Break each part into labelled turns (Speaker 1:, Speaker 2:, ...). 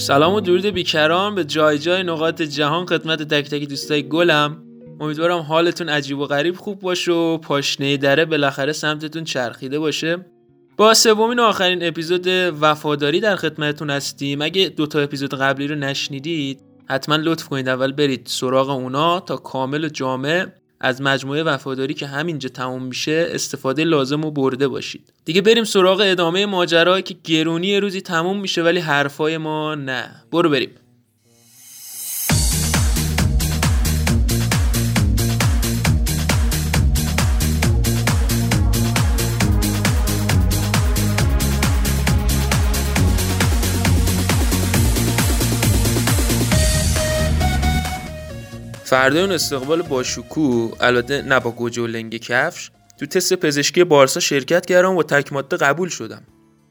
Speaker 1: سلام و درود بیکران. به جای جای نقاط جهان خدمت تک تک دوستای گلم. امیدوارم حالتون عجیب و غریب خوب باشه و پاشنه دره بالاخره سمتتون چرخیده باشه. با سومین و آخرین اپیزود وفاداری در خدمتتون هستیم. اگه دوتا اپیزود قبلی رو نشنیدید حتما لطف کنید اول برید سراغ اونا تا کامل و جامع از مجموعه وفاداری که همینجا تموم میشه استفاده لازم و برده باشید. دیگه بریم سراغ ادامه ماجرا که گرونی روزی تموم میشه ولی حرفای ما نه. برو بریم. فردا اون استقبال باشکوه البته نه با گوجه و لنگ کفش تو تست پزشکی بارسا شرکت کردم و تک ماده قبول شدم.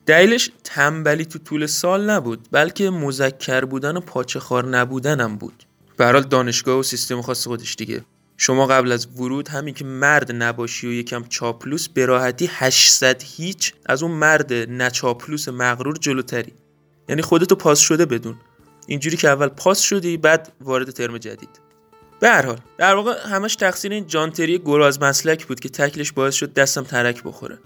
Speaker 1: دلیلش تنبلی تو طول سال نبود بلکه مذکر بودن و پاچه خار نبودنم بود. به دانشگاه و سیستم خاص خودش دیگه. شما قبل از ورود همین که مرد نباشی و یکم چاپلوس به راحتی 800 هیچ از اون مرد نچاپلوس مغرور جلوتری. یعنی خودتو پاس شده بدون. اینجوری که اول پاس شدی بعد وارد ترم جدید. به هر حال در واقع همش تقصیر این جانتری گراز مسلک بود که تکلش باعث شد دستم ترک بخوره.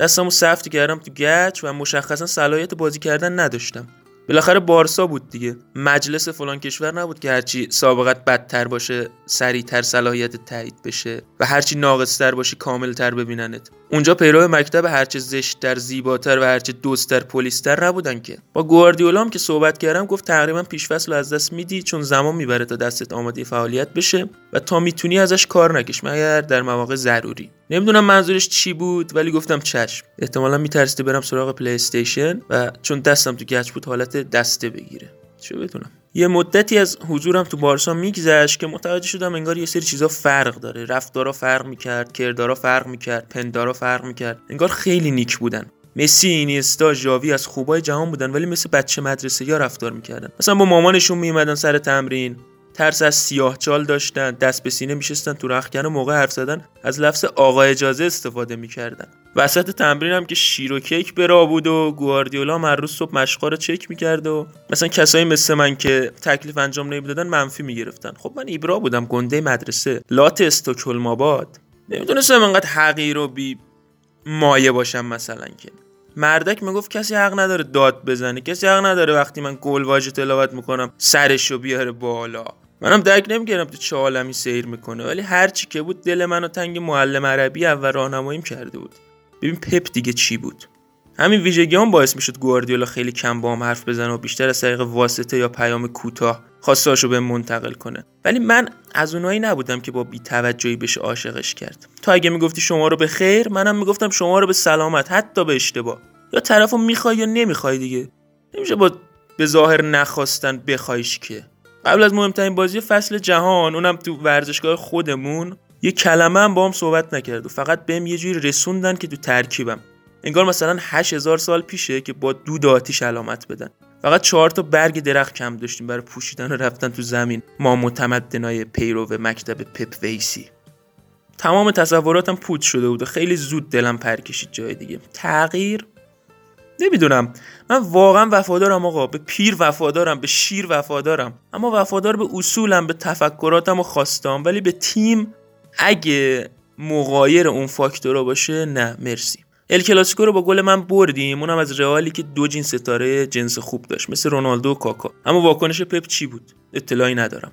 Speaker 1: دستمو سفت کردم تو گچ و مشخصا صلاحیت بازی کردن نداشتم. بالاخره بارسا بود دیگه. مجلس فلان کشور نبود که هرچی سابقت بدتر باشه سریعتر صلاحیت تایید بشه و هرچی ناقصتر باشی کاملتر ببیننت. اونجا پیرو مکتب هرچه زشتتر زیباتر و هرچه دوستتر پلیستر نبودن که. با گواردیولا که صحبت کردم گفت تقریبا پیشفصل از دست میدی چون زمان می‌بره تا دستت آماده فعالیت بشه و تا می‌تونی ازش کار نکش مگر در مواقع ضروری. نمی‌دونم منظورش چی بود ولی گفتم چشم. احتمالا میترسیده برم سراغ پلی استیشن و چون دستم تو گچ بود حالت دسته بگیره. چه بدونم. یه مدتی از حضورم تو بارسا میگذشت که متوجه شدم انگار یه سری چیزا فرق داره. رفتارا فرق می‌کرد کردارا فرق می‌کرد پندارا فرق می‌کرد. انگار خیلی نیک بودن. مسی اینیستا ژاوی از خوبای جهان بودن ولی مثل بچه مدرسه یا رفتار می‌کردن. مثلا با مامانشون میومدن سر تمرین. ترس از سیاه چال داشتن دست به سینه میشستن تو رخکن و موقع حرف زدن از لفظ آقا اجازه استفاده می‌کردن. وسط تمرین هم که شیر و کیک برا بود و گواردیولا هر روز صبح مشقا رو چک می‌کرد و مثلا کسایی مثل من که تکلیف انجام نمی‌دادن منفی می‌گرفتن. خب من ایبرا بودم گنده مدرسه لات استکهلم آباد نمی‌دونستم انقدر حقیر و بی مایه باشم مثلا که. مردک می‌گفت کسی حق نداره داد بزنه کسی حق نداره وقتی من گل واژه تلاوت می‌کنم سرشو بیاره بالا. منم درک نمی‌کردم تو چه عالمی سیر می‌کنه ولی هر چی که بود دل منو تنگ معلم عربی اول راهنماییم کرده بود. ببین پپ دیگه چی بود؟ همین ویژگی هم باعث می‌شد گواردیولا خیلی کم با هم حرف بزنه و بیشتر از طریق واسطه یا پیام کوتاه خواستاشو به منتقل کنه. ولی من از اونایی نبودم که با بیتوجهی بشه عاشقش کرد. تو اگه می‌گفتی شما رو به خیر منم می‌گفتم شما رو به سلامت حتی به اشتباه. یا طرفو می‌خوای یا نمی‌خوای دیگه. نمیشه با به ظاهر نخواستن بخوایش که. قبل از مهمترین بازی فصل جهان اونم تو ورزشگاه خودمون یه کلمه هم با هم صحبت نکرد و فقط بهم یه جوری رسوندن که تو ترکیبم. انگار مثلا 8000 سال پیشه که با دود آتیش علامت بدن. فقط چهار تا برگ درخت کم داشتیم برای پوشیدن و رفتن تو زمین. ما متمدنای پیرو مکتب پپ ویسی. تمام تصوراتم پوت شده بود و خیلی زود دلم پر کشید جای دیگه. تغییر؟ نمی‌دونم. من واقعا وفادارم آقا. به پیر وفادارم به شیر وفادارم. اما وفادار به اصولم به تفکراتم و خواستم. ولی به تیم اگه مغایر اون فاکتورا باشه نه. مرسی. ال کلاسیکو رو با گل من بردیم. اونم از رئالی که دو جین ستاره جنس خوب داشت مثل رونالدو و کاکا. اما واکنش پپ چی بود؟ اطلاعی ندارم.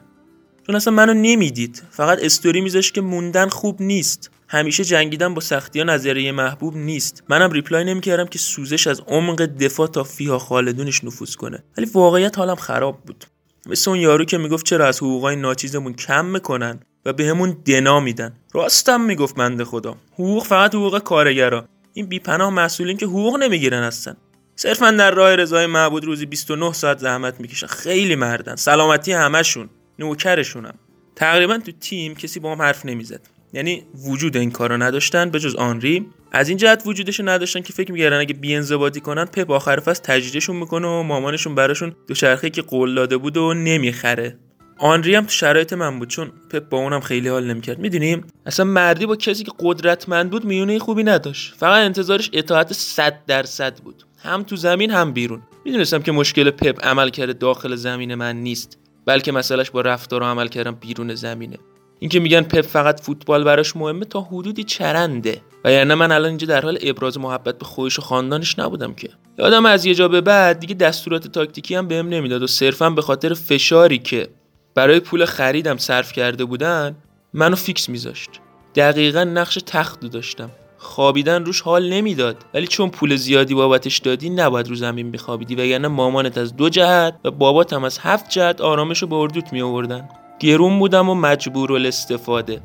Speaker 1: چون اصلا منو نمی‌دید. فقط استوری میذاشت که موندن خوب نیست. همیشه جنگیدن با سختی ها نظریه محبوب نیست. منم reply نمی‌کردم که سوزش از عمق دفاع تا فیها خالدونش نفوذ کنه. ولی واقعیت حالم خراب بود. مثل اون یارو که می‌گفت چرا از حقوقای ناچیزمون کم می‌کنن و بهمون به دنا میدن. راستم می‌گفت منده خدا. حقوق فقط حقوق کارگرا. این بیپناه مسئولین که حقوق نمی‌گیرن هستن. صرفا در راه رضای معبود روزی 29 ساعت زحمت می‌کشن. خیلی مردن. سلامتی همشون نوکرشونم. تقریبا تو تیم کسی با هم حرف نمی‌زد. یعنی وجود این کارو نداشتن به جز آنری. از این جهت وجودش نداشتن که فکر میگردن اگه بی‌انضباطی کنن پپ آخر فصل تجدیدشون می‌کنه و مامانشون براشون دوچرخه که قول داده بود و نمی‌خره. آنری هم تو شرایط من بود چون پپ با اونم خیلی حال نمی‌کرد. می‌دونیم اصلا مردی با کسی که قدرتمند بود میونه خوبی نداشت. فقط انتظارش اطاعت 100 درصد بود. هم تو زمین هم بیرون. می‌دونستم که مشکل پپ عمل کرده داخل زمین من نیست بلکه مسئلهش با رفتار و عمل کردم بیرون زمینه. اینکه میگن پپ فقط فوتبال براش مهمه تا حدودی چرنده. و یعنی من الان اینجا در حال ابراز محبت به خودش و خاندانش نبودم که. یادم از یه جا به بعد دیگه دستورات تاکتیکی هم بهم نمی‌داد و صرفا به خاطر فشاری که برای پول خریدم صرف کرده بودن منو فیکس میذاشت. دقیقا نقش تخت داشتم. خوابیدن روش حال نمی‌داد. ولی چون پول زیادی بابتش دادی نباید رو زمین بخوابیدی وگرنه مامانت از دو جهت و بابات هم از هفت جهت آرامش رو به اردوت می آوردن گرون بودم و مجبور الاستفاده.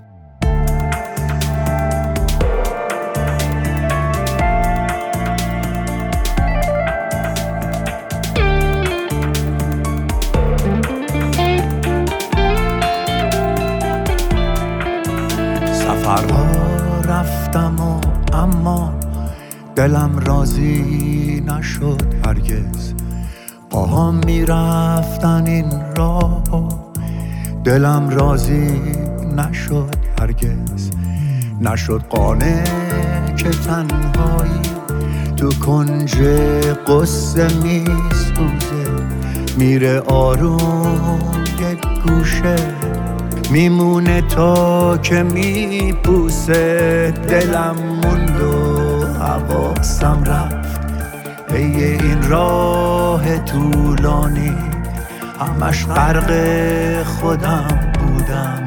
Speaker 2: سفرها رفتم و اما دلم راضی نشد هرگز. پاهام می‌رفتن این راه. دلم راضی نشد هرگز. نشد قانه که تنهایی تو کنج قصه میسوزه. میره آروم یک گوشه میمونه تا که میپوسه. دلم موند و حواسم رفت. پی این راه طولانی همش غرق خودم بودم.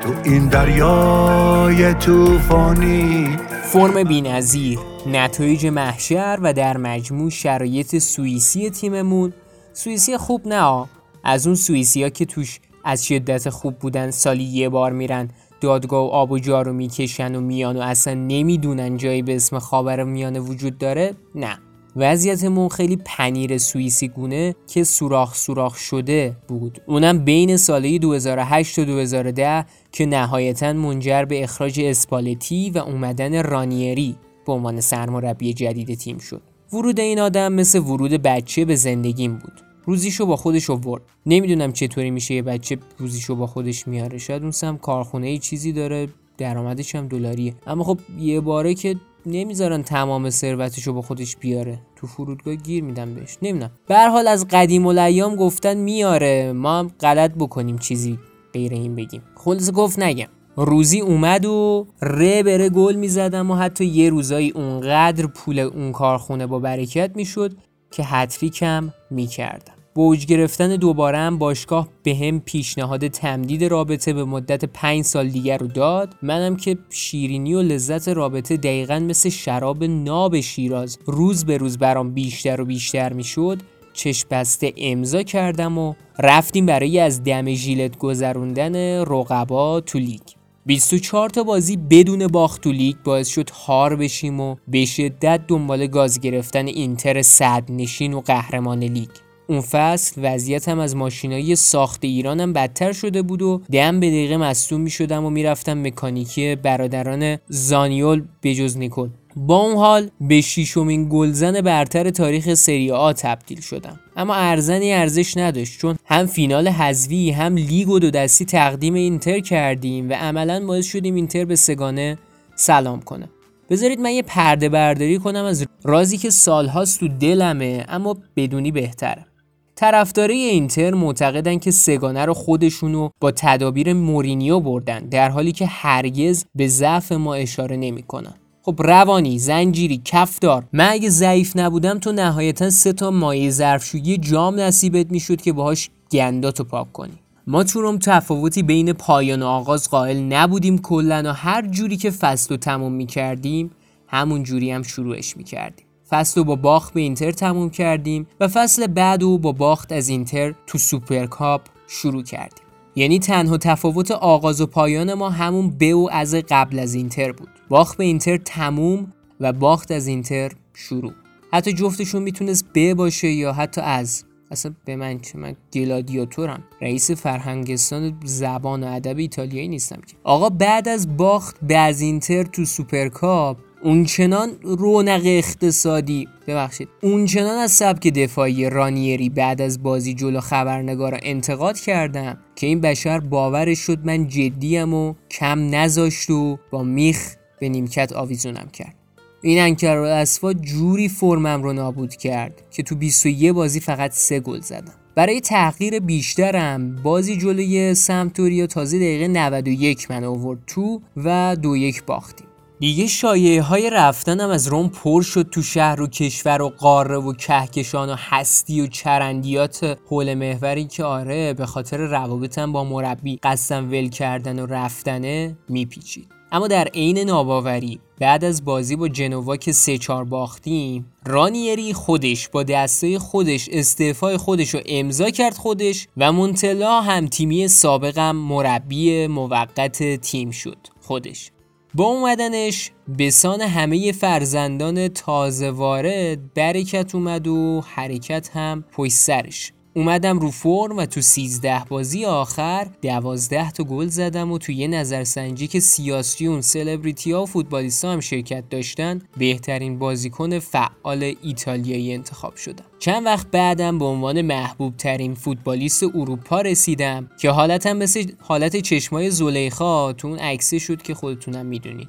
Speaker 2: تو این دریای طوفانی.
Speaker 3: فرم بینظیر نتایج محشر و در مجموع شرایط سوئیسی تیممون. سوئیسی خوب نه از اون سوئیسی ها که توش از شدت خوب بودن سالی یه بار میرن دادگاه و آب و جارو می‌کشن و میان و اصلا نمی‌دونن جایی به اسم خاور میانه وجود داره. نه. وضعیتمون خیلی پنیر سوئیسی گونه که سوراخ سوراخ شده بود. اونم بین ساله 2008 و 2010 که نهایتا منجر به اخراج اسپالتی و اومدن رانیری به عنوان سرمربی جدید تیم شد. ورود این آدم مثل ورود بچه به زندگیم بود. روزیشو با خودش آورد. نمی‌دونم چطوری میشه یه بچه روزیشو با خودش میاره. شاید اون سم کارخونه ای چیزی داره درآمدش هم دلاریه. اما خب یه باره که نمی‌ذارن تمام ثروتشو با خودش بیاره. تو فرودگاه گیر میدن بهش. نمی‌دونم. به حال از قدیم الایام گفتن میاره. ما هم غلط بکنیم چیزی غیر این بگیم. خلاص گفت نگم. روزی اومد و ره بره گل می‌زدم و حتی یه روزایی اونقدر پول اون کارخونه با برکت می‌شد که هتریکم می‌کردم. اوج گرفتن دوباره هم باشگاه به هم پیشنهاد تمدید رابطه به مدت پنج سال دیگر رو داد. منم که شیرینی و لذت رابطه دقیقا مثل شراب ناب شیراز. روز به روز برام بیشتر و بیشتر می‌شد. چشم بسته امضا کردم و رفتیم برای از دم ژیلت گذروندن رقبا تو لیگ. 24 تا بازی بدون باخت تو لیگ باعث شد هار بشیم و به شدت دنبال گاز گرفتن اینتر صد نشین و قهرمان لیگ. اون فصل وضعیتم از ماشینایی ساخت ایرانم بدتر شده بود و دم به دقیقه مصدوم می شدم و می‌رفتم مکانیکی برادران زانیول بجز نیکل با اون حال به شیشمین گلزن برتر تاریخ سری آ تبدیل شدم. اما ارزنی ارزش نداشت چون هم فینال حذوی هم لیگ و دو دستی تقدیم اینتر کردیم و عملا باعث شدیم اینتر به سگانه سلام کنه. بذارید من یه پرده برداری کنم از رازی که سالهاست تو دلمه اما بدونی بهتره. طرفدارای اینتر معتقدن که سگانه رو خودشونو با تدابیر مورینیو بردن در حالی که هرگز به ضعف ما اشاره نمی‌کنن. خب روانی، زنجیری، کفدار من اگه ضعیف نبودم تو نهایتا سه تا مایه ظرفشویی جام نصیبت می‌شد که باهاش گنداتو پاک کنی ما تو روم تفاوتی بین پایان و آغاز قائل نبودیم کلا و هر جوری که فصل رو تموم می‌کردیم همون جوری هم شروعش می‌کردیم فصل رو با باخت به اینتر تموم کردیم و فصل بعد رو با باخت از اینتر تو سوپرکاپ شروع کردیم. یعنی تنها تفاوت آغاز و پایان ما همون به و از قبل از اینتر بود. باخت به اینتر تموم و باخت از اینتر شروع. حتی جفتشون می‌تونست ب باشه یا حتی از اصلا به من چه من گلادیاتورم. رئیس فرهنگستان زبان و ادب ایتالیایی نیستم که. آقا بعد از باخت به از اینتر تو سوپرکاپ
Speaker 1: اونچنان رونق اقتصادی ببخشید اونچنان از سبک دفاعی رانیری بعد از بازی جلو خبرنگارا انتقاد کردم که این بشر باورش شد من جدیم و کم نذاشت و با میخ به نیمکت آویزونم کرد. این انکر اسفا جوری فرمم رو نابود کرد که تو 21 بازی فقط سه گل زدم. برای تحقیر بیشترم بازی جلوی سمتوریا تازه دقیقه 91 من آورد تو و دو یک باختیم. دیگه شایعه های رفتنم از روم پر شد تو شهر و کشور و قاره و کهکشان و هستی و چرندیات حول محوری که آره به خاطر روابطم با مربی قصدم ول کردن و رفتنه میپیچید. اما در عین ناباوری بعد از بازی با جنوا که سه چار باختیم رانیری خودش با دسته خودش استعفای خودش رو امضا کرد خودش و مونتلا هم تیمی سابقم مربی موقت تیم شد خودش. با اومدنش به سان همه فرزندان تازه وارد برکت اومد و حرکت هم پشت سرش. اومدم رو فرم و تو 13 بازی آخر 12 تا گل زدم و تو یه نظرسنجی که سیاسیون سلبریتی ها و فوتبالیست هم شرکت داشتن بهترین بازیکن فعال ایتالیایی انتخاب شدم. چند وقت بعدم به عنوان محبوب ترین فوتبالیست اروپا رسیدم که حالتم مثل حالت چشمای زلیخا تو اون عکسه شد که خودتونم می‌دونید.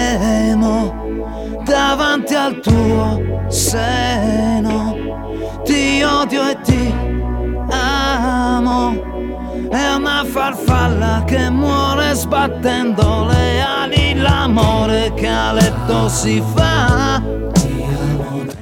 Speaker 1: davanti al tuo seno. Ti odio e ti amo. È una farfalla che muore sbattendo le ali. L'amore che a letto si fa.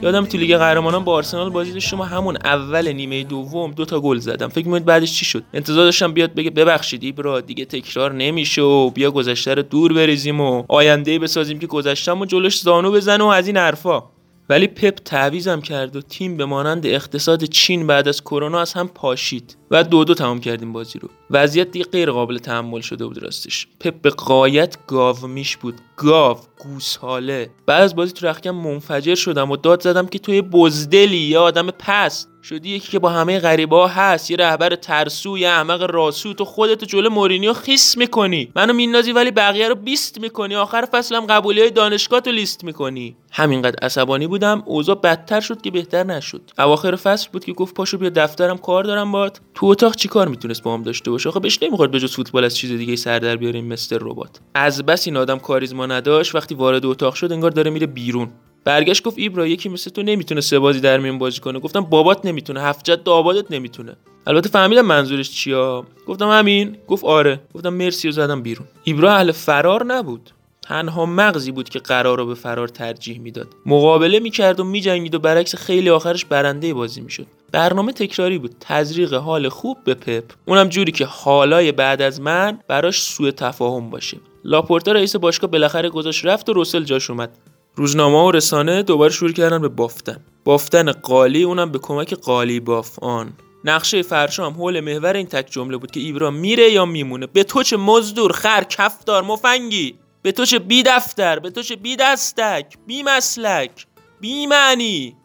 Speaker 1: یادم تو لیگ قهرمانان با آرسنال بازی داشتم و همون اول نیمه دوم دو تا گل زدم. فکر می‌کنید بعدش چی شد؟ انتظار داشتم بیاد بگه ببخشید ایبرا دیگه تکرار نمیشه و بیا گذشته رو دور بریزیم و آینده بسازیم که گذشتم و جلوش زانو بزنه و از این حرفا. ولی پپ تعویزم کرد و تیم به مانند اقتصاد چین بعد از کرونا از هم پاشید. و دو دو تمام کردیم بازی رو. وضعیت دیگه غیر قابل تحمل شده بود راستش. پپ به قایت گاو میش بود. گاو گوساله. بعد از بازی تو رخکم منفجر شدم و داد زدم که توی بزدلی یا آدم پست شدی یکی که با همه غریبه ها هست. یه رهبر ترسو یه احمق راسو. تو خودتو جلو مورینیو خیس می‌کنی. منو مینازی ولی بقیه رو بیست می‌کنی. آخر فصلم قبولی های دانشگاه تو لیست می‌کنی. همینقدر عصبانی بودم. اوضاع بدتر شد که بهتر نشد. اواخر فصل بود که گفت پاشو بیا دفترم کار دارم باد تو اتاق چیکار می‌تونست با هم داشته باشه؟ آخه بهش نمی‌خورد بجز فوتبال از چیز دیگه سر در بیاریم مستر ربات. از بس این آدم کاریزما نداشت وقتی وارد اتاق شد انگار داره میره بیرون. برگشت گفت ایبرا یکی مثل تو نمی‌تونه سه بازی در میون بازی کنه. گفتم بابات نمی‌تونه هفت جد آبادت نمی‌تونه. البته فهمیدم منظورش چیا گفتم همین. گفت آره. گفتم مرسی و زدم بیرون. ایبرا اهل فرار نبود. تنها مغزی بود که قرار رو به فرار ترجیح می‌داد. مقابله می‌کرد و میجنگید و برعکس خیلی آخرش برنده بازی می‌شد. برنامه تکراری بود. تزریق حال خوب به پپ. اونم جوری که حالای بعد از من براش سوء تفاهم باشه. لاپورتا رئیس باشگاه بالاخره گذاشت رفت و روسل جاش اومد. روزنامه و رسانه دوباره شروع کردن به بافتن. بافتن قالی اونم به کمک قالی باف آن نقشه فرشام حول محور این تک جمله بود که ایبرا میره یا میمونه. به تو چه مزدور خر کفدار مفنگی! به تو چه بی دفتر به تو چه بی دستک بی مسلک بی معنی.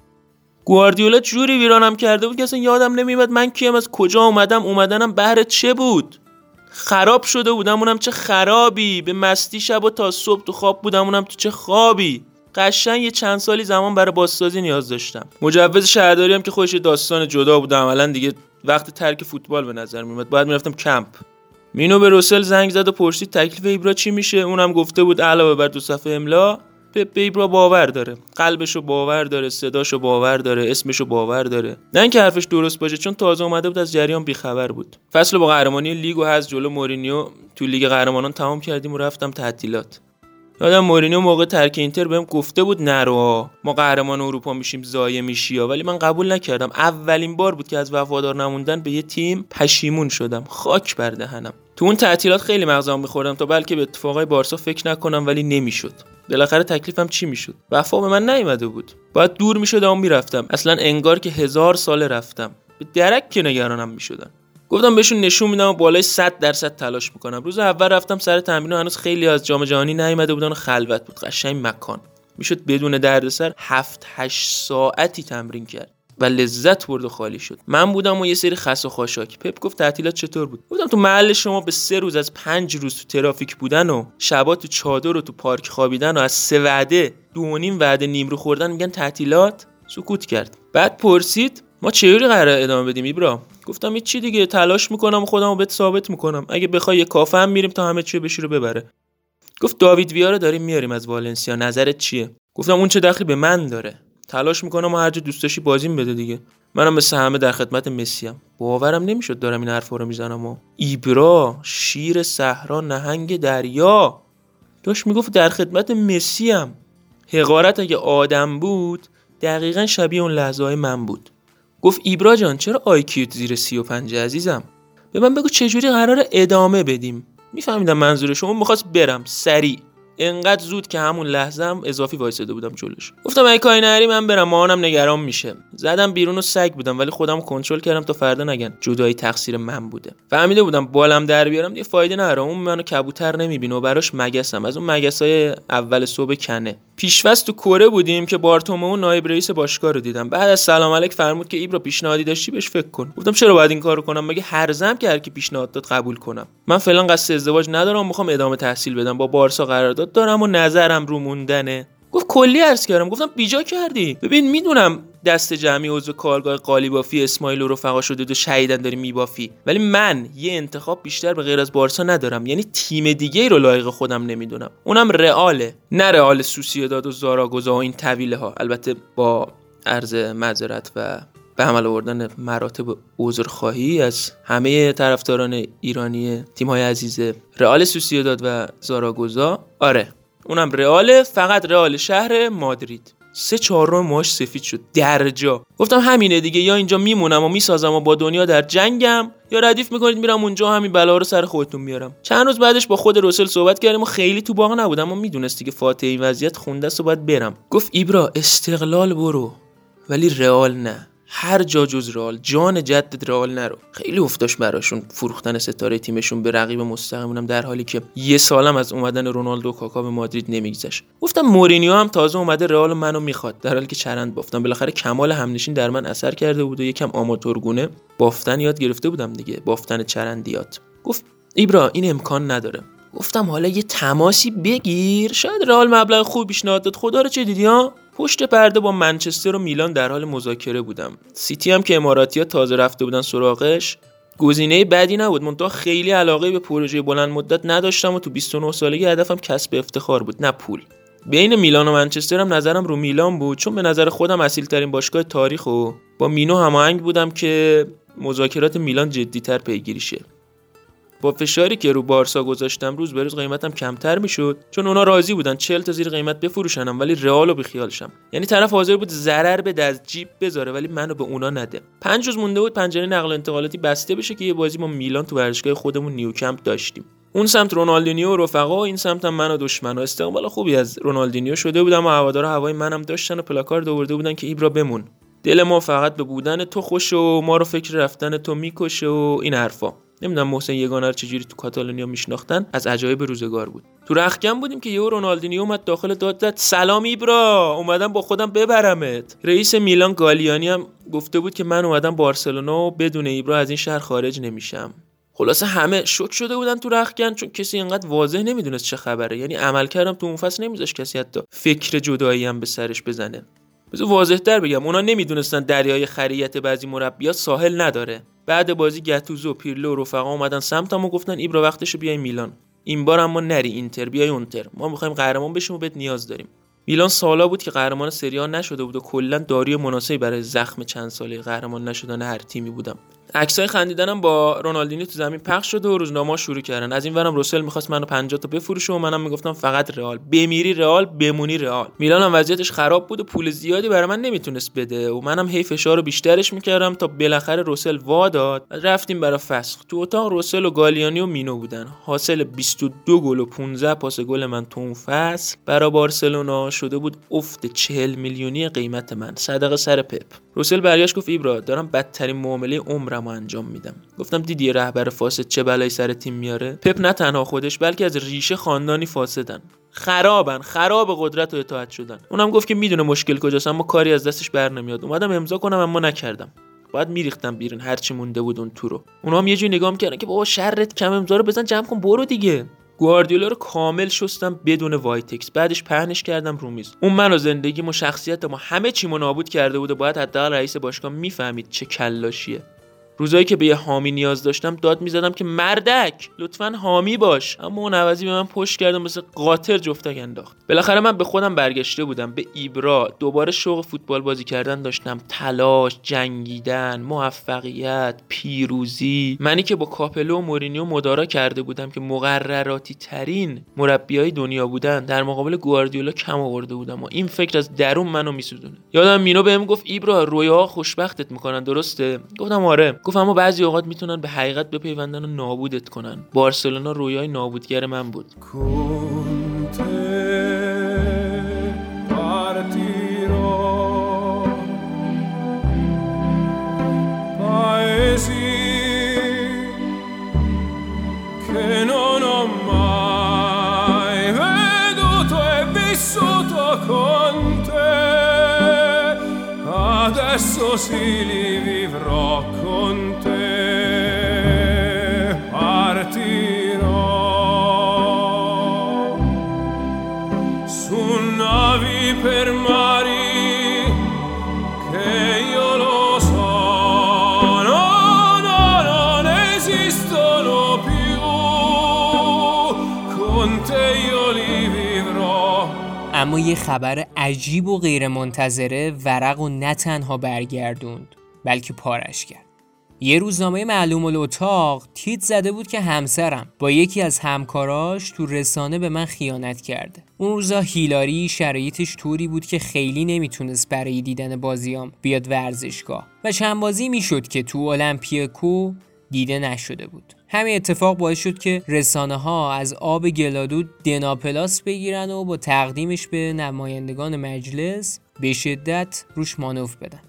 Speaker 1: گواردیولا جوری ویرانم کرده بود که اصلا یادم نمیاد من کیم از کجا اومدم اومدنم بهر چه بود. خراب شده بودم اونم چه خرابی. به مستی شب و تا صبح تو خواب بودم اونم تو چه خوابی. قشنگ یه چند سالی زمان برای بازسازی نیاز داشتم. مجوز شهرداری هم که خودش داستان جدا بود عملا دیگه وقت ترک فوتبال به نظر میومد باید می‌رفتم کمپ. مینو به روسل زنگ زد و پرسید تکلیف ایبرا چی میشه؟ اونم گفته بود علاوه بر دو صفحه املا به ایبرا باور داره. قلبشو باور داره صداشو باور داره اسمشو باور داره. نه اینکه حرفش درست باشه چون تازه اومده بود از جریان بیخبر بود. فصل با قهرمانی لیگ و هز جلو مورینیو تو لیگ قهرمانان تمام کردیم و رفتم تعطیلات. یادم مورینیو موقع ترک اینتر بهم گفته بود نرو ما قهرمان اروپا میشیم زایه میشی ولی من قبول نکردم. اولین بار بود که از وفادار نموندن به یه تیم پشیمون شدم. خاک بر دهنم. تو اون تعطیلات خیلی مغزم میخوردم تا بلکه به اتفاقای بارسا فکر نکنم ولی نمی‌شد. بالاخره تکلیفم چی می‌شد؟ وفا به من نیومده بود. باید دور می‌شدم و می‌رفتم. اصلا انگار که هزار سال رفتم. به درک که نگرانم می‌شدن. گفتم بهشون نشون میدم و بالای 100 درصد تلاش می‌کنم. روز اول رفتم سر تمرین و هنوز خیلی از جام جهانی نیومده بودن و خلوت بود. قشنگ مکان. می‌شد بدون دردسر 7 8 ساعتی تمرین کرد. و لذت برد و خالی شد. من بودم و یه سری خس و خاشاک. پپ گفت تعطیلات چطور بود؟ بودم تو محل شما به سه روز از پنج روز تو ترافیک بودن و شبا تو چادر و تو پارک خوابیدن و از سه وعده دو و نیم وعده نیم رو خوردن میگن تعطیلات سکوت کرد. بعد پرسید ما چجوری قرار ادامه بدیم ایبرا؟ گفتم چی دیگه تلاش می‌کنم و خودم رو بهت ثابت می‌کنم. اگه بخوای یه کافه هم میریم تا همه چی بشی رو ببره. گفت داوید ویا رو داریم میاریم از والنسیا. نظرت چیه؟ گفتم اون چه دخلی به من داره. تلاش می‌کنم و هر جا دوست داشتی بازیم بده دیگه. منم مثل همه در خدمت مسی ام. باورم نمی‌شد دارم این حرفا رو می‌زنم و. ایبرا شیر صحرا نهنگ دریا. داشت می‌گفت در خدمت مسی ام. حقارت اگه آدم بود دقیقا شبیه اون لحظه های من بود. گفت ایبرا جان چرا آیکیوت زیر 35 عزیزم؟ به من بگو چجوری قرار ادامه بدیم. میفهمیدم منظورش اون می‌خواست برم. سریع. انقدر زود که همون لحظه هم اضافی وایساده بودم جلوش. گفتم اگه کاری نری من برم. مامانم نگران میشه. زدم بیرون و سگ بودم ولی خودم کنترل کردم تا فردا نگن. جدایی تقصیر من بوده. فهمیده بودم بالم در بیارم. یه فایده نداره. اون منو کبوتر نمی‌بینه و براش مگسم از اون مگسای اول صبح کنه. پیشوز تو کره بودیم که بارتومو نایب رئیس باشگاه رو دیدم. بعد از سلام علیک فرمود که ایبرا پیشنهادی داشتی بهش فکر کن. گفتم چرا باید این کارو کنم؟ مگه هرزم که هر کی پیشنهاد داد قبول کنم. من فعلا قصد ازدواج ندارم می‌خوام ادامه تحصیل بدم. با بارسا قرارداد دارم و نظرم رو موندنه. گفت کلی عرض کردم. گفتم بیجا کردی. ببین می‌دونم دست جمعی عضو کارگاه قالیبافی اسماعیل و رفقا شده و شهیدن داری میبافی. ولی من یه انتخاب بیشتر به غیر از بارسا ندارم. یعنی تیم دیگه رو لایق خودم نمی‌دونم. اونم رئاله. نه رئال سوسییداد و زاراگوزا و این طویله ها البته با عرض معذرت و به عمل آوردن مراتب عذرخواهی از همه طرفداران ایرانی تیم های عزیز رئال سوسییداد و زاراگوزا. آره اونم رئال فقط رئال شهر مادرید. سه چهارم ماش سفید شد درجا گفتم همینه دیگه یا اینجا میمونم و می‌سازم و با دنیا در جنگم یا ردیف می‌کنید میرم اونجا همین بلا رو سر خودتون میارم. چند روز بعدش با خود روسل صحبت کردیم و خیلی تو باغ نبودم و می‌دونست دیگه فاتح این وضعیت خونده است و باید برم. گفت ایبرا استقلال برو. ولی رئال نه. هر جا جز رئال جان جدد رئال نرو. خیلی افتاش براشون فروختن ستاره تیمشون به رقیب مستقیمونم در حالی که یه سالم از اومدن رونالدو و کاکا به مادرید نمیگذشت. گفتم مورینیو هم تازه اومده رئال منو می‌خواد در حالی که چرند بافتم. بالاخره کمال همنشین در من اثر کرده بود و یکم آماتورگونه بافتن یاد گرفته بودم دیگه بافتن چرندیات گفت ایبرا این امکان نداره. گفتم حالا یه تماسی بگیر. شاید رئال مبلغ خوب پیشنهاد داد. خدا رو چه دیدی ها؟ پشت پرده با منچستر و میلان در حال مذاکره بودم. سیتی هم که اماراتی ها تازه رفته بودن سراغش گزینه بدی نبود. منتها خیلی علاقه به پروژه بلند مدت نداشتم و تو 29 سالگی هدفم کسب افتخار بود نه پول. بین میلان و منچستر هم نظرم رو میلان بود چون به نظر خودم اصیل ترین باشگاه تاریخ و با مینو هماهنگ بودم که مذاکرات میلان جدیتر پیگیری شه با فشاری که رو بارسا گذاشتم روز به روز قیمتم کمتر می‌شد چون اونا راضی بودن 40 تا زیر قیمت بفروشنم ولی رئال رو بیخیالشم یعنی طرف حاضر بود ضرر به از جیب بذاره ولی منو به اونا نده. پنج روز مونده بود پنجره نقل و انتقالاتی بسته بشه که یه بازی ما میلان تو ورزشگاه خودمون نیوکمپ داشتیم. اون سمت رونالدینیو و رفقا این سمت هم من و دشمن و استقبال خوبی از رونالدینیو شده بودم و هوادار هوای منم داشتن و پلاکارد آورده بودن که ایبرا بمون. دل ما فقط به بودن تو خوش و ما رو فکر رفتن تو می‌کشه و این حرفا. نمی‌دونم محسن یگانه رو چجوری تو کاتالونیا میشناختن. از عجایب روزگار بود. تو رخکن بودیم که یهو رونالدینیو اومد داخل داد زد سلام ایبرا اومدم با خودم ببرمت. رئیس میلان گالیانی هم گفته بود که من اومدم بارسلونا و بدون ایبرا از این شهر خارج نمیشم. خلاصه همه شوک شده بودن تو رخکن چون کسی اینقدر واضح نمی‌دونست چه خبره. یعنی عمل کردم تو اون فصل نمیذاش کسی حتی فکر جدایی هم به سرش بزنه. بذار واضح تر بگم اونا نمی‌دونستن دریای خریت بعضی مربیا ساحل نداره. بعد بازی گتوزو و پیرلو و رفقا اومدن سمتم و گفتن ایبرا وقتش بیای میلان. این بار اما نری اینتر بیای اونتر. ما می‌خوایم قهرمان بشیم و بهت نیاز داریم. میلان سالا بود که قهرمان سری نشده بود و کلا داری مناسبی برای زخم چند ساله قهرمان نشدن هر تیمی بودم. عکسای خندیدنم با رونالدینی تو زمین پخش شده و روزنامه شروع کردن. از این ورم روسل می‌خواست منو 50 تا بفروشه و منم می‌گفتم فقط رئال. بمیری رئال بمونی رئال. میلان هم وضعیتش خراب بود و پول زیادی برای من نمی‌تونست بده و منم هی فشار رو بیشترش می‌کردم تا بالاخره روسل وا داد. رفتیم برای فسخ. تو اتاق روسل و گالیانی و مینو بودن. حاصل 22 گل و 15 پاس گل من تو اون فصل. برای بارسلونا شده بود افت 40 میلیونی قیمت من. صدقه سر پپ. روسل برگشت گفت ایبرا دارم بدترین معامله عمرمو انجام میدم. گفتم دیدی رهبر فاسد چه بلایی سر تیم میاره؟ پپ نه تنها خودش بلکه از ریشه خاندانی فاسدن. خرابن خراب قدرت و اطاعت شدن. اونم گفت که می‌دونه مشکل کجاست اما کاری از دستش بر نمیاد. اومدم امضا کنم اما نکردم. باید میریختم بیرون هرچی مونده بود اون تو رو. اونها هم یه جوری نگاه می‌کردن که بابا شرت کم امضا رو بزن جمع کن برو دیگه. گواردیولا رو کامل شستم بدون وایتکس. بعدش پهنش کردم رو میز. اون من و زندگیم و شخصیتم و همه چیمو نابود کرده بود و باید حداقل رئیس باشگاه می‌فهمید چه کلاشیه. روزایی که به یه حامی نیاز داشتم داد می‌زدم که مردک لطفا حامی باش. اما اون عوضی به من پشت کرد و مثل قاطر جفتک انداخت. بالاخره من به خودم برگشته بودم. به ایبرا. دوباره شوق فوتبال بازی کردن داشتم. تلاش جنگیدن موفقیت پیروزی. منی که با کاپلو و مورینیو مدارا کرده بودم که مقرراتی ترین مربیای دنیا بودن. در مقابل گواردیولا کم آورده بودم و این فکر از درون منو میسوزونه یادمه مینو بهم گفت ایبرا رویا خوشبختت می‌کنن. درسته؟ گفتم آره. گفت اما بعضی اوقات می‌تونن به حقیقت بپیوندن و نابودت کنن. بارسلونا رویای نابودگر من بود.
Speaker 4: Adesso si li vivrò con te partirò su navi per mari che io lo so no no non esistono più con te io li vivrò
Speaker 3: اما یه خبر عجیب و غیرمنتظره ورق و نه تنها برگردوند بلکه پارش کرد. یه روزنامه معلوم الاتاق تیت زده بود که همسرم با یکی از همکاراش تو رسانه به من خیانت کرده. اون روزا هیلاری شرایطش طوری بود که خیلی نمی‌تونست برای دیدن بازیام بیاد ورزشگاه و چند بازی می‌شد که تو المپیکو دیده نشده بود. همین اتفاق باعث شد که رسانه ها از آب گلادود دناپلاس بگیرن و با تقدیمش به نمایندگان مجلس به شدت روش مانوف بدن.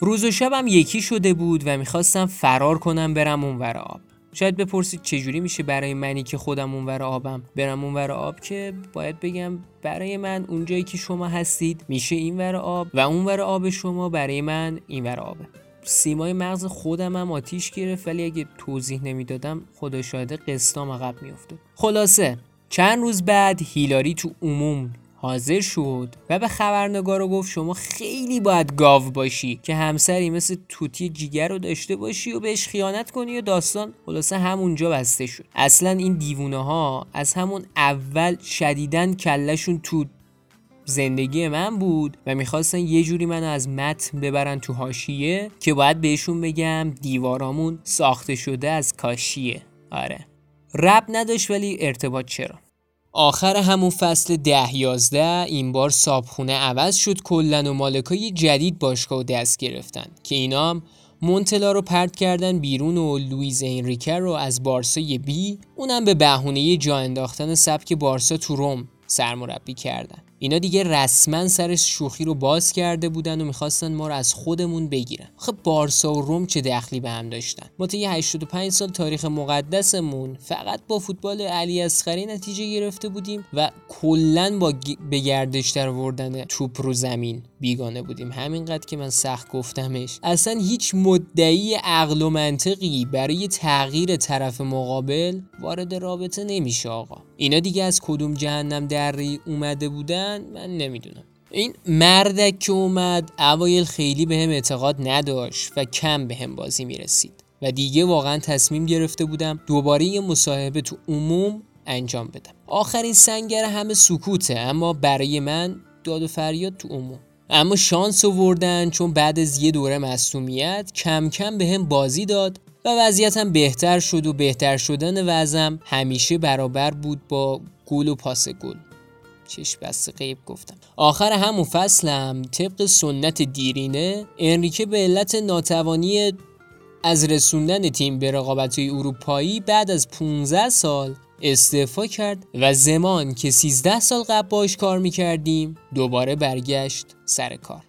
Speaker 3: روز و شبم یکی شده بود و می‌خواستم فرار کنم برم اونور آب. شاید بپرسید چجوری میشه برای منی که خودم اونور آبم؟ برم اونور آب که باید بگم برای من اونجایی که شما هستید میشه اینور آب و اونور آب شما برای من اینور آبه. سیمای مغز خودم هم آتیش گرفت ولی اگه توضیح نمی‌دادم خدا شاهده قسطام عقب میافتاد. خلاصه چند روز بعد هیلاری تو عموم حاضر شد و به خبرنگار گفت شما خیلی باید گاو باشی که همسری مثل توتی جیگر رو داشته باشی و بهش خیانت کنی و داستان خلاصه همونجا بسته شد. اصلا این دیوونه ها از همون اول شدیدن کلشون تو زندگی من بود و می‌خواستن یه جوری منو از متن ببرن تو حاشیه که باید بهشون بگم دیوارامون ساخته شده از کاشیه. آره. ربط نداشت ولی ارتباط چرا؟ آخر همون فصل ده یازده این بار صابخونه عوض شد کلاً و مالکای جدید باشگاه دست گرفتن که اینا مونتلا رو پرت کردن بیرون و لوئیس انریکه رو از بارسای بی اونم به بهونه جا انداختن سبک بارسا تو روم سرمربی کردن. اینا دیگه رسما سر شوخی رو باز کرده بودن و می‌خواستن ما رو از خودمون بگیرن. خب بارسا و روم چه دخلی به هم داشتن؟ ما طی 85 سال تاریخ مقدسمون فقط با فوتبال علی اصغری نتیجه گرفته بودیم و کلا با به گردش در آوردن توپ رو زمین بیگانه بودیم. همینقدر که من سخت گفتمش. اصلا هیچ مدعی عقل و منطقی برای تغییر طرف مقابل وارد رابطه نمیشه آقا. اینا دیگه از کدوم جهنم دری اومده بودن؟ من نمی‌دونم. این مردک که اومد اوایل خیلی به هم اعتقاد نداشت و کم به هم بازی می‌رسید و دیگه واقعا تصمیم گرفته بودم دوباره یه مصاحبه تو عموم انجام بدم. آخرین سنگر همه سکوته اما برای من داد و فریاد تو عموم. اما شانس آوردن چون بعد از یه دوره مصومیت کم کم به هم بازی داد و وضعیتم بهتر شد و بهتر شدن وضعم همیشه برابر بود با گل و پاس گل. چش بسته قیب گفتم. آخر همون فصلم طبق سنت دیرینه انریکه به علت ناتوانی از رسوندن تیم به رقابت اروپایی بعد از 15 سال استعفا کرد و زمان که 13 سال قبل باش کار می‌کردیم دوباره برگشت سر کار.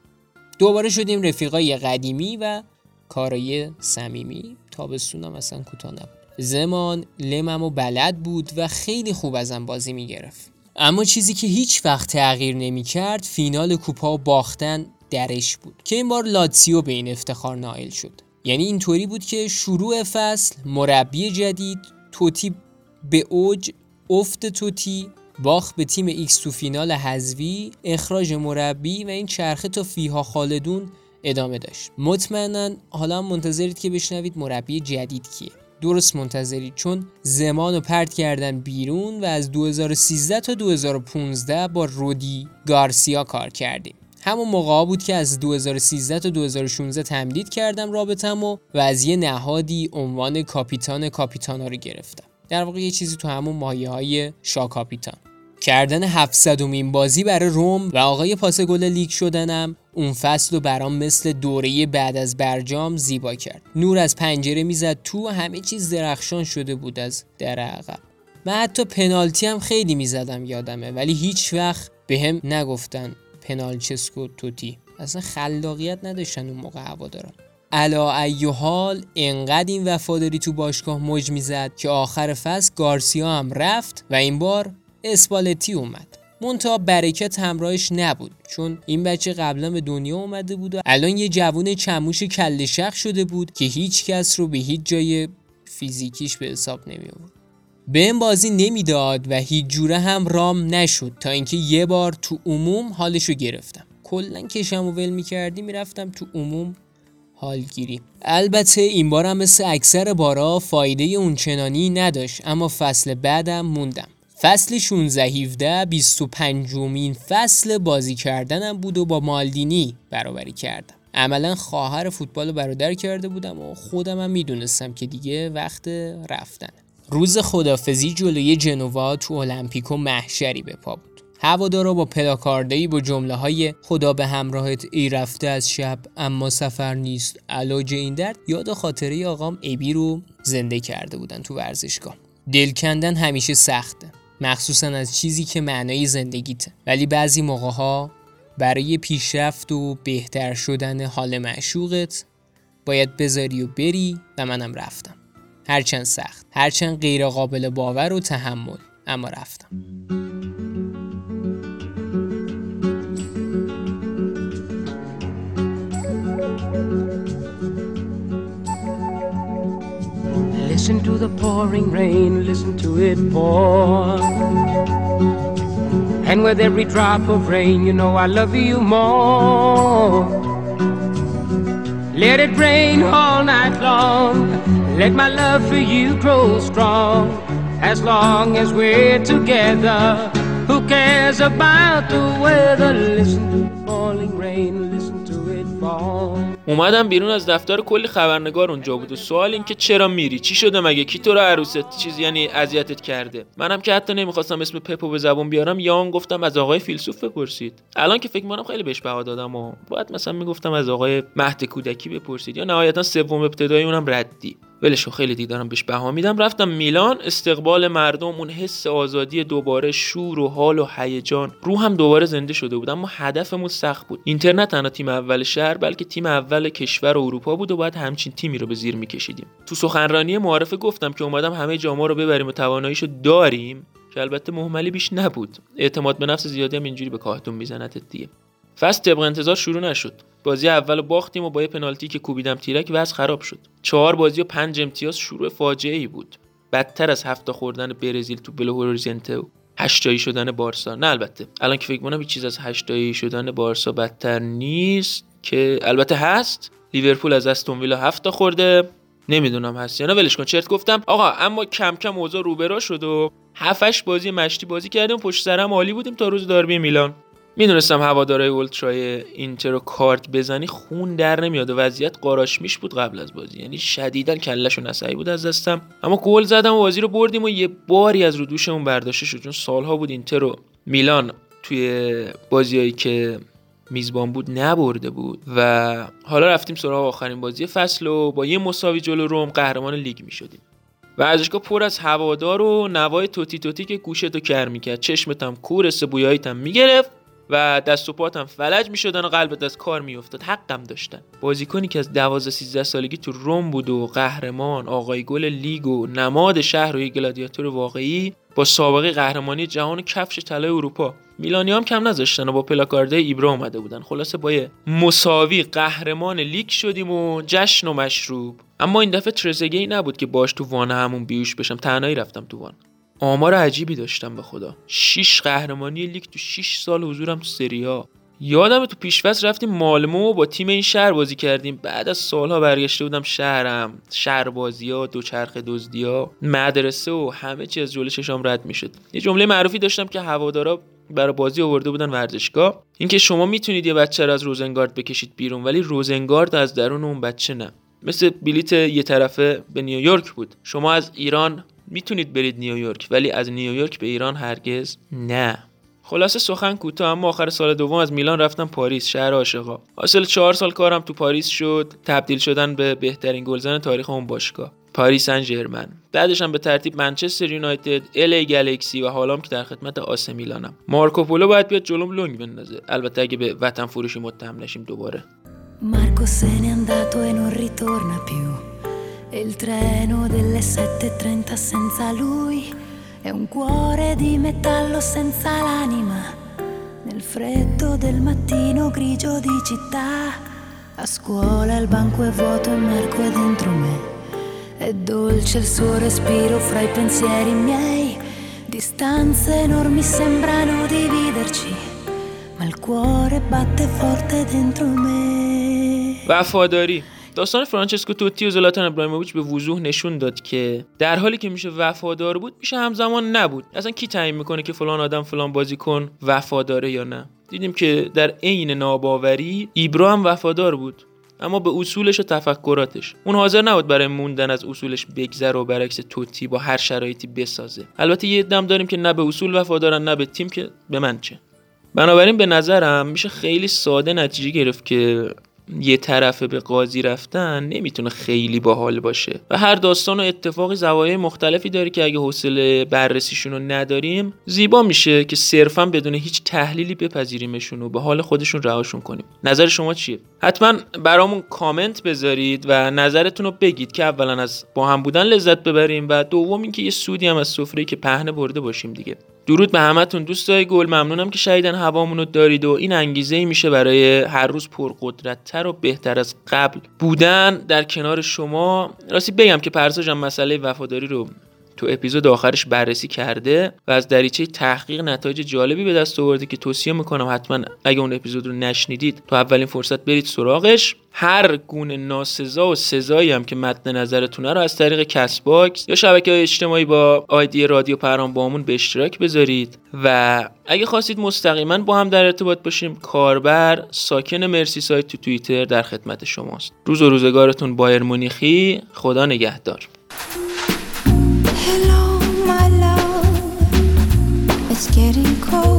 Speaker 3: دوباره شدیم رفیقای قدیمی و کارای صمیمی. تابستونم اصلا کوتاه نبود. زمان لمم و بلد بود و خیلی خوب ازم بازی می‌گرفت. اما چیزی که هیچ وقت تغییر نمی کرد فینال کوپا و باختن درش بود. که این بار لاتسیو به این افتخار نائل شد. یعنی اینطوری بود که شروع فصل مربی جدید توتی به اوج افت توتی باخت به تیم ایکس تو فینال حذوی اخراج مربی و این چرخه تا فیها خالدون ادامه داشت. مطمئنا حالا منتظرید که بشنوید مربی جدید کیه. درست منتظرید چون زمان رو پرت کردن بیرون و از 2013 تا 2015 با رودی گارسیا کار کردیم. همون موقع بود که از 2013 تا 2016 تمدید کردم رابطم و, و از یه نهادی عنوان کاپیتان کاپیتانا رو گرفتم. در واقع یه چیزی تو همون مایه های شاه کاپیتان. کردن 700 مین بازی برای روم و آقای پاس گل لیگ شدنم اون فصل رو برام مثل دوره بعد از برجام زیبا کرد. نور از پنجره می‌زد تو و همه چیز درخشان شده بود از در عقب. من حتی پنالتی هم خیلی می‌زدم یادمه ولی هیچ وقت به هم نگفتن پنالچسکو توتی. اصلا خلاقیت نداشتن اون موقع هوا دارن علا ای حال انقدر این وفاداری تو باشگاه موج می‌زد که آخر فصل گارسیا هم رفت و این بار اسپالتی اومد. منتها برکت همراهش نبود چون این بچه قبلا به دنیا اومده بود و الان یه جوون چموش کل شخ شده بود که هیچ کس رو به هیچ جای فیزیکیش به حساب نمی آورد. به این بازی نمی‌داد و هیچ جوره هم رام نشد تا اینکه یه بار تو عموم حالشو گرفتم. کلا کشم و ول می‌کردی می‌رفتم تو عموم حالگیری البته این بارم مثل اکثر بارا فایده اونچنانی نداشت اما فصل بعدم موندم. فصل 16 17 25 مین فصل بازی کردنم بود و با مالدینی برابری کردم. عملا خواهر فوتبال رو برادر کرده بودم و خودم هم می‌دونستم که دیگه وقت رفتن روز خدافزی جلوی جنوا تو المپیکو محشری به پا بود. هوادارا با پلاکاردهی با جمله های خدا به همراهت ای رفته از شب اما سفر نیست علاج این درد یاد خاطره آقام ابی رو زنده کرده بودن تو ورزشگاه. دل کندن همیشه سخته. مخصوصا از چیزی که معنای زندگیته ولی بعضی موقع ها برای پیشرفت و بهتر شدن حال معشوقت باید بذاری و بری و منم رفتم. هرچند سخت هرچند غیر قابل باور و تحمل اما رفتم.
Speaker 5: Listen to the pouring rain, listen to it pour. And with every drop of rain, you know I love you more. Let it rain all night long. Let my love for you grow strong. As long as we're together, who cares about the weather? Listen to the falling rain, listen to it fall.
Speaker 1: اومدم بیرون از دفتر کلی خبرنگار اونجا بود. و سوال این که چرا میری؟ چی شده مگه؟ کی تو رو عروست؟ چیز یعنی اذیتت کرده؟ منم که حتی نمی‌خواستم اسم پپو به زبون بیارم یا اون گفتم از آقای فیلسوف بپرسید. الان که فکر می‌کنم خیلی بهش بها دادم و باید مثلا می‌گفتم از آقای مهد کودکی بپرسید. یا نهایتا سوم ابتدایی اونم ردی. ولشو خیلی دیدارم بهش بها میدم. رفتم میلان استقبال مردم اون حس آزادی دوباره شور و حال و هیجان. روحم دوباره زنده شده بود اما هدفمون سخت بود. اینتر نه تنها تیم اول شهر بلکه تیم اول کشور اروپا بود و باید همچین تیمی رو به زیر میکشیدیم. تو سخنرانی معارفه گفتم که اومدم همه جاما رو ببریم و تواناییشو داریم که البته مهملی بیش نبود. اعتماد به نفس زیادی هم اینجوری به کاهتون میزنت دیگه. فصل طبق انتظار شروع نشد. بازی اول باختیم و با یه پنالتی که کوبیدم تیرک وضع خراب شد. چهار بازی و پنج امتیاز شروع فاجعه ای بود. بدتر از هفته خوردن برزیل تو بلو هورزنته و هشتایی شدن بارسا. نه البته. الان که فکر کنم هیچ چیز از هشتایی شدن بارسا بدتر نیست که البته هست. لیورپول از استون ویلا هفت خورده. نمی‌دونم هست یا نه. ولش کن. چرت گفتم. آقا اما کم کم اوضاع روبرا شد و هفتش بازی مشتی بازی کردیم. پشت سرم عالی بودیم تا روز داربی میلان. می‌دونستم هوادارای اولترای اینتر رو کارت بزنی خون در نمیاد و وضعیت قاراشمیش بود قبل از بازی. یعنی شدیدا کلش و نسعی بود از دستم. اما گل زدم و بازی رو بردیم و یه باری از رو دوشمون برداشته شد. چون سالها بود اینتر رو میلان توی بازیایی که میزبان بود نبرده بود. و حالا رفتیم سراغ آخرین بازی فصل و با یه مساوی جلو روم قهرمان لیگ می‌شدیم. ورزشگاه پر از هوادار و نوای توتی توتی که گوشتو کر می‌کرد. چشمتم کور بویاییتم می‌گرفت. و دست و پاتم فلج می‌شدن و قلبت از کار میافتاد. حقم داشتن. بازیکنی که از 12 13 سالگی تو روم بود و قهرمان آقای گل لیگ و نماد شهر و یه گلادیاتور واقعی با سابقه قهرمانی جهان و کفش طلای اروپا. میلانی هم کم نذاشتن و با پلاکارده ایبرا اومده بودن. خلاصه با مساوی قهرمان لیگ شدیم و جشن و مشروب. اما این دفعه ترزگه نبود که باش تو وان همون بیهوش بشم. تنهایی رفتم تو وان. آمار عجیبی داشتم به خدا. 6 قهرمانی لیگ تو 6 سال حضورم تو سری ها. یادم تو پیشفصل رفتیم مالمو با تیم این شهر بازی کردیم. بعد از سالها برگشته بودم شهرم. شهر بازی ها دوچرخه دزدی ها مدرسه و همه چی از جلوی چشام رد می‌شد. یه جمله معروفی داشتم که هوادارا برای بازی آورده بودن ورزشگاه. اینکه شما می‌تونید یه بچه رو از روزنگارد بکشید بیرون ولی روزنگارد از درون اون بچه نه. مثل بلیت یه طرفه به نیویورک بود. شما از ایران می‌تونید برید نیویورک ولی از نیویورک به ایران هرگز نه. خلاصه سخن کوتاه اما آخر سال دوم از میلان رفتم پاریس شهر عاشقا. حاصل چهار سال کارم تو پاریس شد تبدیل شدن به بهترین گلزن تاریخ اون باشگاه. پاریس سن ژرمن بعدش هم به ترتیب منچستر یونایتد ال گلکسی و حالام که در خدمت آس میلانم. مارکوپولو باید بیاد جلوم لنگ بندازه. البته اگه به وطن فروشی متهم نشیم دوباره.
Speaker 6: andato e non ritorna più. E il treno delle 7.30 senza lui è un cuore di metallo senza l'anima. Nel freddo del mattino grigio di città, a scuola il banco è vuoto e Marco è dentro me. È dolce il suo respiro fra i pensieri miei. Distanze enormi sembrano dividerci, ma il cuore batte forte dentro me.
Speaker 1: Va fuori. داستان فرانچسکو توتی و زلاتان ابراهیموویچ به وضوح نشون داد که در حالی که میشه وفادار بود میشه همزمان نبود. اصلا کی تعیین می‌کنه که فلان آدم فلان بازیکن وفاداره یا نه؟ دیدیم که در عین ناباوری ایبرا هم وفادار بود اما به اصولش و تفکراتش. اون حاضر نبود برای موندن از اصولش بگذره و برعکس توتی با هر شرایطی بسازه. البته یه دم داریم که نه به اصول وفادارن نه به تیم که به من چه. بنابراین به نظرم میشه خیلی ساده نتیجه گرفت که یه طرفه به قاضی رفتن نمی‌تونه خیلی باحال باشه. و هر داستان و اتفاقی زوایای مختلفی داره که اگه حوصله بررسیشون رو نداریم زیبا میشه که صرفا بدون هیچ تحلیلی بپذیریمشون و به حال خودشون رهاشون کنیم. نظر شما چیه؟ حتما برامون کامنت بذارید و نظرتون رو بگید که اولا از با هم بودن لذت ببریم و دوم اینکه یه سودی هم از سفره که پهنه برده باشیم دیگه. درود به همتون دوستای گل ممنونم که شهیدن هوامون رو دارید و این انگیزه ای میشه برای هر روز پرقدرتتر و بهتر از قبل بودن در کنار شما. راستی بگم که پرساجم مسئله وفاداری رو تو اپیزود آخرش بررسی کرده و از دریچه تحقیق نتایج جالبی به دست آورده که توصیه می‌کنم حتما اگه اون اپیزود رو نشنیدید تو اولین فرصت برید سراغش. هر گونه ناسزا و سزایی هم که مد نظرتونه رو از طریق کست باکس یا شبکه های اجتماعی با آیدی رادیو پرام بامون به اشتراک بذارید. و اگه خواستید مستقیما با هم در ارتباط باشیم کاربر ساکن مرسی سایت تو توییتر در خدمت شماست. روز و روزگارتون بایر مونیخی خدا نگهدار.
Speaker 6: It's getting cold.